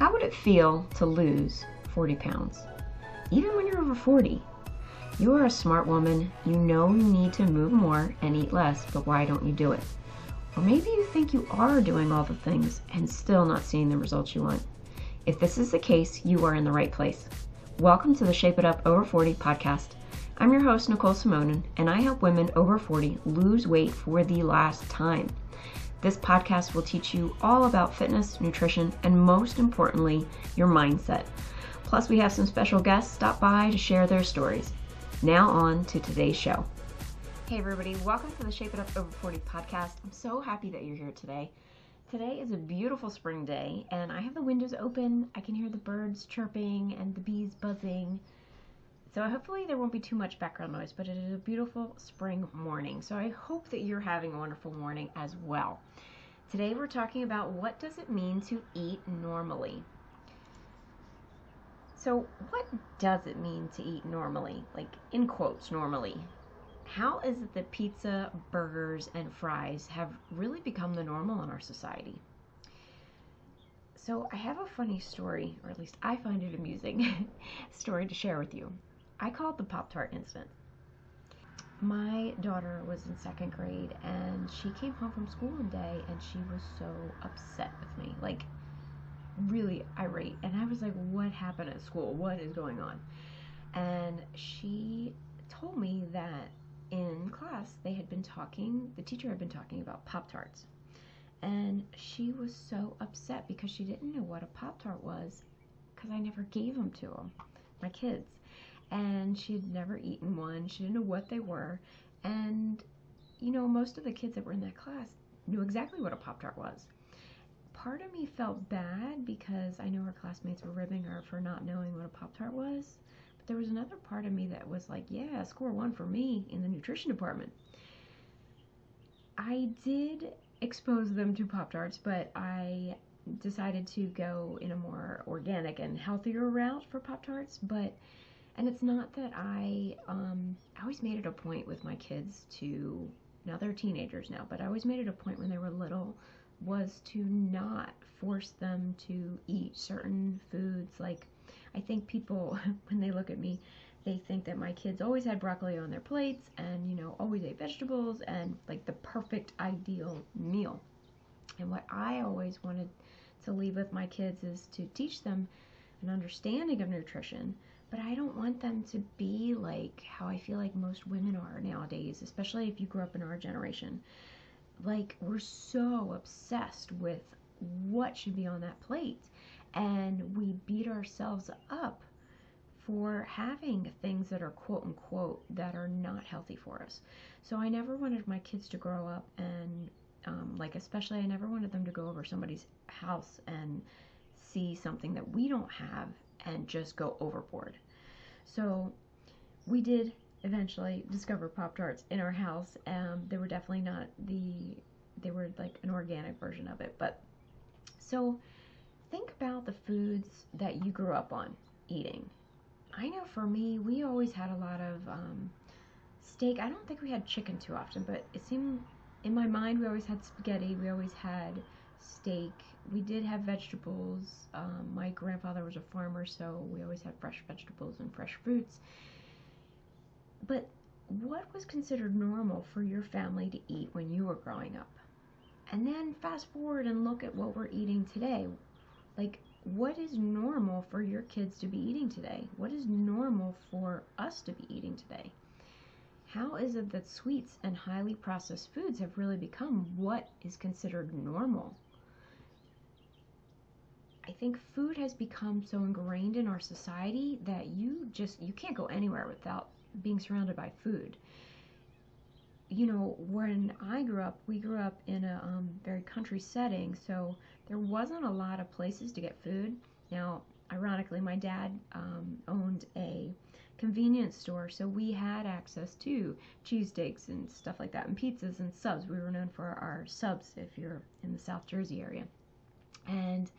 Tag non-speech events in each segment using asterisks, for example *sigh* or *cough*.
How would it feel to lose 40 pounds? Even when you're over 40. You are a smart woman. You know you need to move more and eat less, but why don't you do it? Or maybe you think you are doing all the things and still not seeing the results you want. If this is the case, you are in the right place. Welcome to the Shape It Up Over 40 podcast. I'm your host, Nicole Simonin, and I help women over 40 lose weight for the last time. This podcast will teach you all about fitness, nutrition, and most importantly, your mindset. Plus, we have some special guests stop by to share their stories. Now, on to today's show. Hey, everybody, welcome to the Shape It Up Over 40 podcast. I'm so happy that you're here today. Today is a beautiful spring day, and I have the windows open. I can hear the birds chirping and the bees buzzing. So hopefully there won't be too much background noise, but it is a beautiful spring morning. So I hope that you're having a wonderful morning as well. Today we're talking about what does it mean to eat normally. So what does it mean to eat normally? Like in quotes normally. How is it that pizza, burgers, and fries have really become the normal in our society? So I have a funny story, or at least I find it amusing *laughs* story to share with you. I call it the Pop Tart incident. My daughter was in second grade and she came home from school one day and she was so upset with me. Like, really irate. And I was like, What happened at school? What is going on? And she told me that in class they had been talking, the teacher had been talking about Pop Tarts. And she was so upset because she didn't know what a Pop Tart was because I never gave them to them, my kids and she had never eaten one. She didn't know what they were. And, you know, most of the kids that were in that class knew exactly what a Pop Tart was. Part of me felt bad because I know her classmates were ribbing her for not knowing what a Pop Tart was. But there was another part of me that was like, yeah, score one for me in the nutrition department. I did expose them to Pop Tarts, but I decided to go in a more organic and healthier route for Pop Tarts. But and it's not that I, um, I always made it a point with my kids to, now they're teenagers now, but I always made it a point when they were little was to not force them to eat certain foods. Like, I think people, *laughs* when they look at me, they think that my kids always had broccoli on their plates and, you know, always ate vegetables and like the perfect ideal meal. And what I always wanted to leave with my kids is to teach them an understanding of nutrition but I don't want them to be like how I feel like most women are nowadays, especially if you grew up in our generation. Like, we're so obsessed with what should be on that plate, and we beat ourselves up for having things that are quote unquote that are not healthy for us. So I never wanted my kids to grow up and um, like especially I never wanted them to go over somebody's house and see something that we don't have and just go overboard. So we did eventually discover Pop Tarts in our house. Um, they were definitely not the, they were like an organic version of it. But so think about the foods that you grew up on eating. I know for me, we always had a lot of um, steak. I don't think we had chicken too often, but it seemed in my mind we always had spaghetti. We always had steak we did have vegetables. Um, my grandfather was a farmer, so we always had fresh vegetables and fresh fruits. But what was considered normal for your family to eat when you were growing up? And then fast forward and look at what we're eating today. Like, what is normal for your kids to be eating today? What is normal for us to be eating today? How is it that sweets and highly processed foods have really become what is considered normal? I think food has become so ingrained in our society that you just you can't go anywhere without being surrounded by food. You know, when I grew up, we grew up in a um, very country setting, so there wasn't a lot of places to get food. Now, ironically, my dad um, owned a convenience store, so we had access to cheesesteaks and stuff like that, and pizzas and subs. We were known for our subs if you're in the South Jersey area. And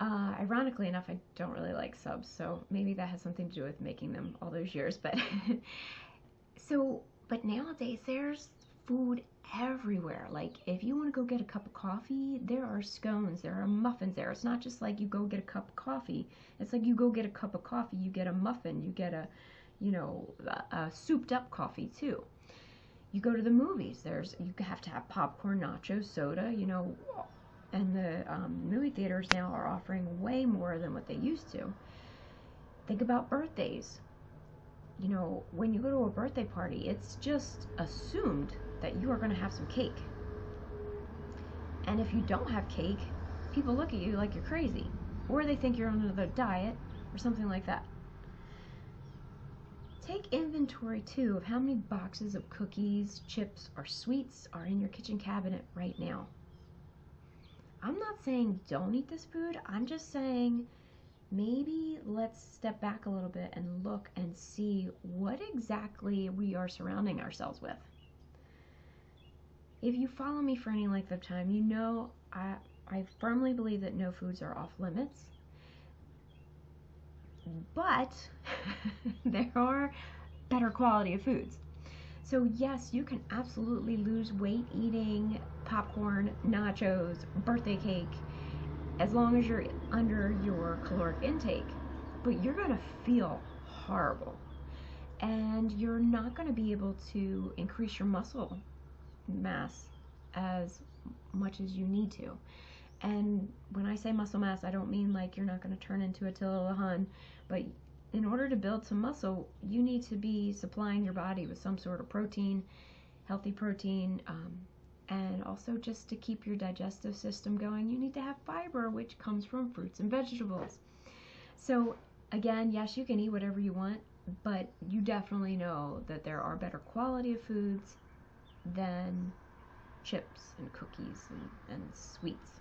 uh, ironically enough, I don't really like subs, so maybe that has something to do with making them all those years. But *laughs* so, but nowadays there's food everywhere. Like if you want to go get a cup of coffee, there are scones, there are muffins there. It's not just like you go get a cup of coffee. It's like you go get a cup of coffee, you get a muffin, you get a, you know, a, a souped up coffee too. You go to the movies. There's you have to have popcorn, nachos, soda, you know, and the um, movie theaters now are offering way more than what they used to. Think about birthdays. You know, when you go to a birthday party, it's just assumed that you are going to have some cake. And if you don't have cake, people look at you like you're crazy, or they think you're on another diet, or something like that. Take inventory too of how many boxes of cookies, chips, or sweets are in your kitchen cabinet right now. I'm not saying don't eat this food, I'm just saying maybe let's step back a little bit and look and see what exactly we are surrounding ourselves with. If you follow me for any length of time, you know I, I firmly believe that no foods are off limits. But *laughs* there are better quality of foods. So, yes, you can absolutely lose weight eating popcorn, nachos, birthday cake, as long as you're under your caloric intake. But you're going to feel horrible. And you're not going to be able to increase your muscle mass as much as you need to. And when I say muscle mass, I don't mean like you're not going to turn into Attila the Hun, but in order to build some muscle, you need to be supplying your body with some sort of protein, healthy protein, um, and also just to keep your digestive system going, you need to have fiber, which comes from fruits and vegetables. So, again, yes, you can eat whatever you want, but you definitely know that there are better quality of foods than chips and cookies and, and sweets.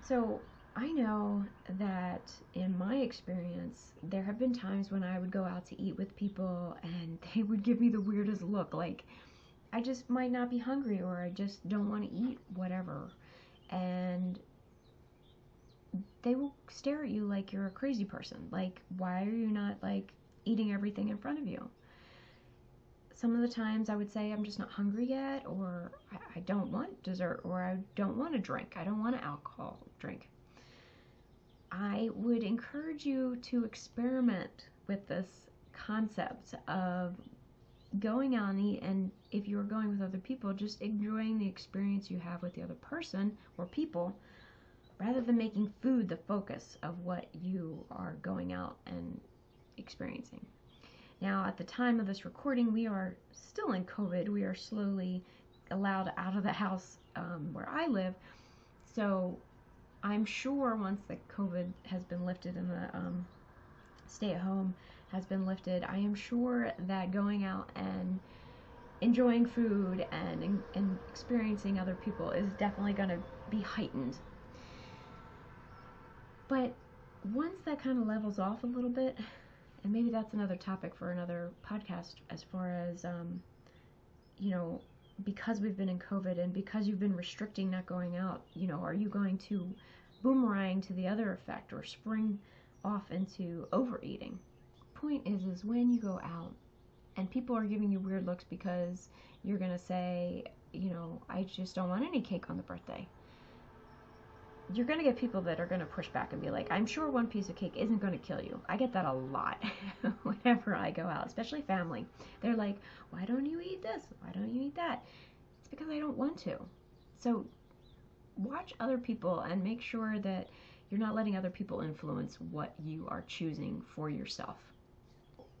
So I know that in my experience, there have been times when I would go out to eat with people and *laughs* they would give me the weirdest look. Like, I just might not be hungry or I just don't want to eat whatever. And they will stare at you like you're a crazy person. Like, why are you not like eating everything in front of you? some of the times I would say I'm just not hungry yet, or I, don't want dessert, or I don't want a drink, I don't want an alcohol drink. I would encourage you to experiment with this concept of going out and and if you're going with other people, just enjoying the experience you have with the other person or people rather than making food the focus of what you are going out and experiencing. Now, at the time of this recording, we are still in COVID. We are slowly allowed out of the house um, where I live. So I'm sure once the COVID has been lifted and the um, stay at home has been lifted, I am sure that going out and enjoying food and, and experiencing other people is definitely going to be heightened. But once that kind of levels off a little bit, and maybe that's another topic for another podcast as far as um, you know because we've been in covid and because you've been restricting not going out you know are you going to boomerang to the other effect or spring off into overeating? Point is is when you go out and people are giving you weird looks because you're going to say you know i just don't want any cake on the birthday you're going to get people that are going to push back and be like, I'm sure one piece of cake isn't going to kill you. I get that a lot *laughs* whenever I go out, especially family. They're like, why don't you eat this? Why don't you eat that? It's because I don't want to. So watch other people and make sure that you're not letting other people influence what you are choosing for yourself.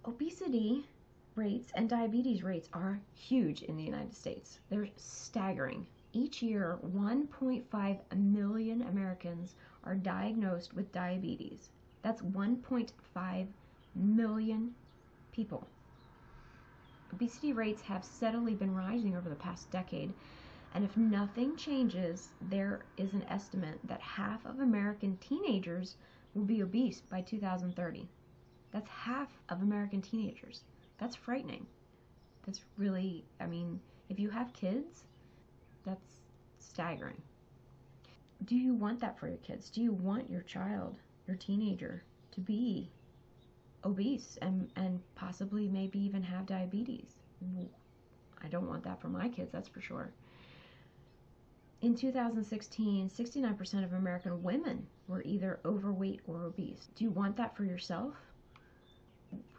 Obesity rates and diabetes rates are huge in the United States. They're staggering. Each year, 1.5 million Americans are diagnosed with diabetes. That's 1.5 million people. Obesity rates have steadily been rising over the past decade, and if nothing changes, there is an estimate that half of American teenagers will be obese by 2030. That's half of American teenagers. That's frightening. That's really, I mean, if you have kids, that's staggering. Do you want that for your kids? Do you want your child, your teenager, to be obese and, and possibly maybe even have diabetes? I don't want that for my kids, that's for sure. in 2016, 69% of American women were either overweight or obese. Do you want that for yourself?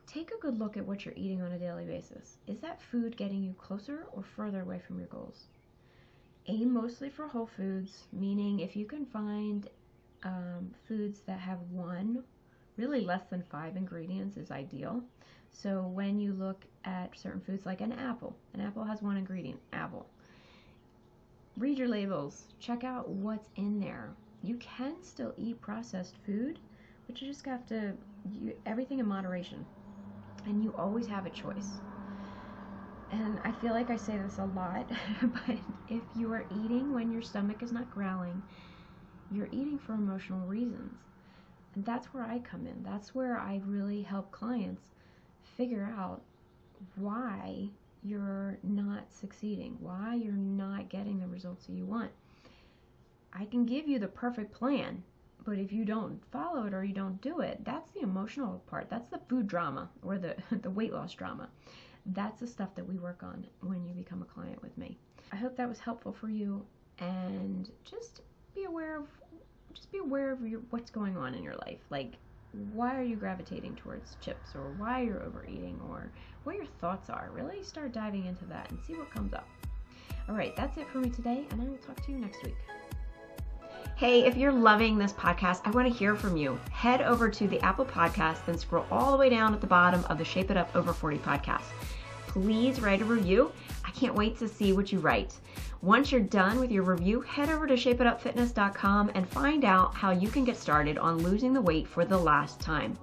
Take a good look at what you're eating on a daily basis. Is that food getting you closer or further away from your goals? Aim mostly for whole foods, meaning if you can find um, foods that have one, really less than five ingredients is ideal. So when you look at certain foods like an apple, an apple has one ingredient, apple read your labels, check out what's in there. You can still eat processed food, but you just have to you, everything in moderation. And you always have a choice. And I feel like I say this a lot, *laughs* but if you are eating when your stomach is not growling, you're eating for emotional reasons. And that's where I come in. That's where I really help clients figure out why you're not succeeding, why you're not getting the results that you want. I can give you the perfect plan, but if you don't follow it or you don't do it, that's the emotional part. That's the food drama or the, *laughs* the weight loss drama. That's the stuff that we work on when you become a client with me. I hope that was helpful for you and just be aware of just be aware of your, what's going on in your life. Like why are you gravitating towards chips or why you're overeating or what your thoughts are. Really start diving into that and see what comes up. All right, that's it for me today, and I will talk to you next week. Hey, if you're loving this podcast, I want to hear from you. Head over to the Apple Podcast, then scroll all the way down at the bottom of the Shape It Up Over 40 podcast. Please write a review. I can't wait to see what you write. Once you're done with your review, head over to shapeitupfitness.com and find out how you can get started on losing the weight for the last time.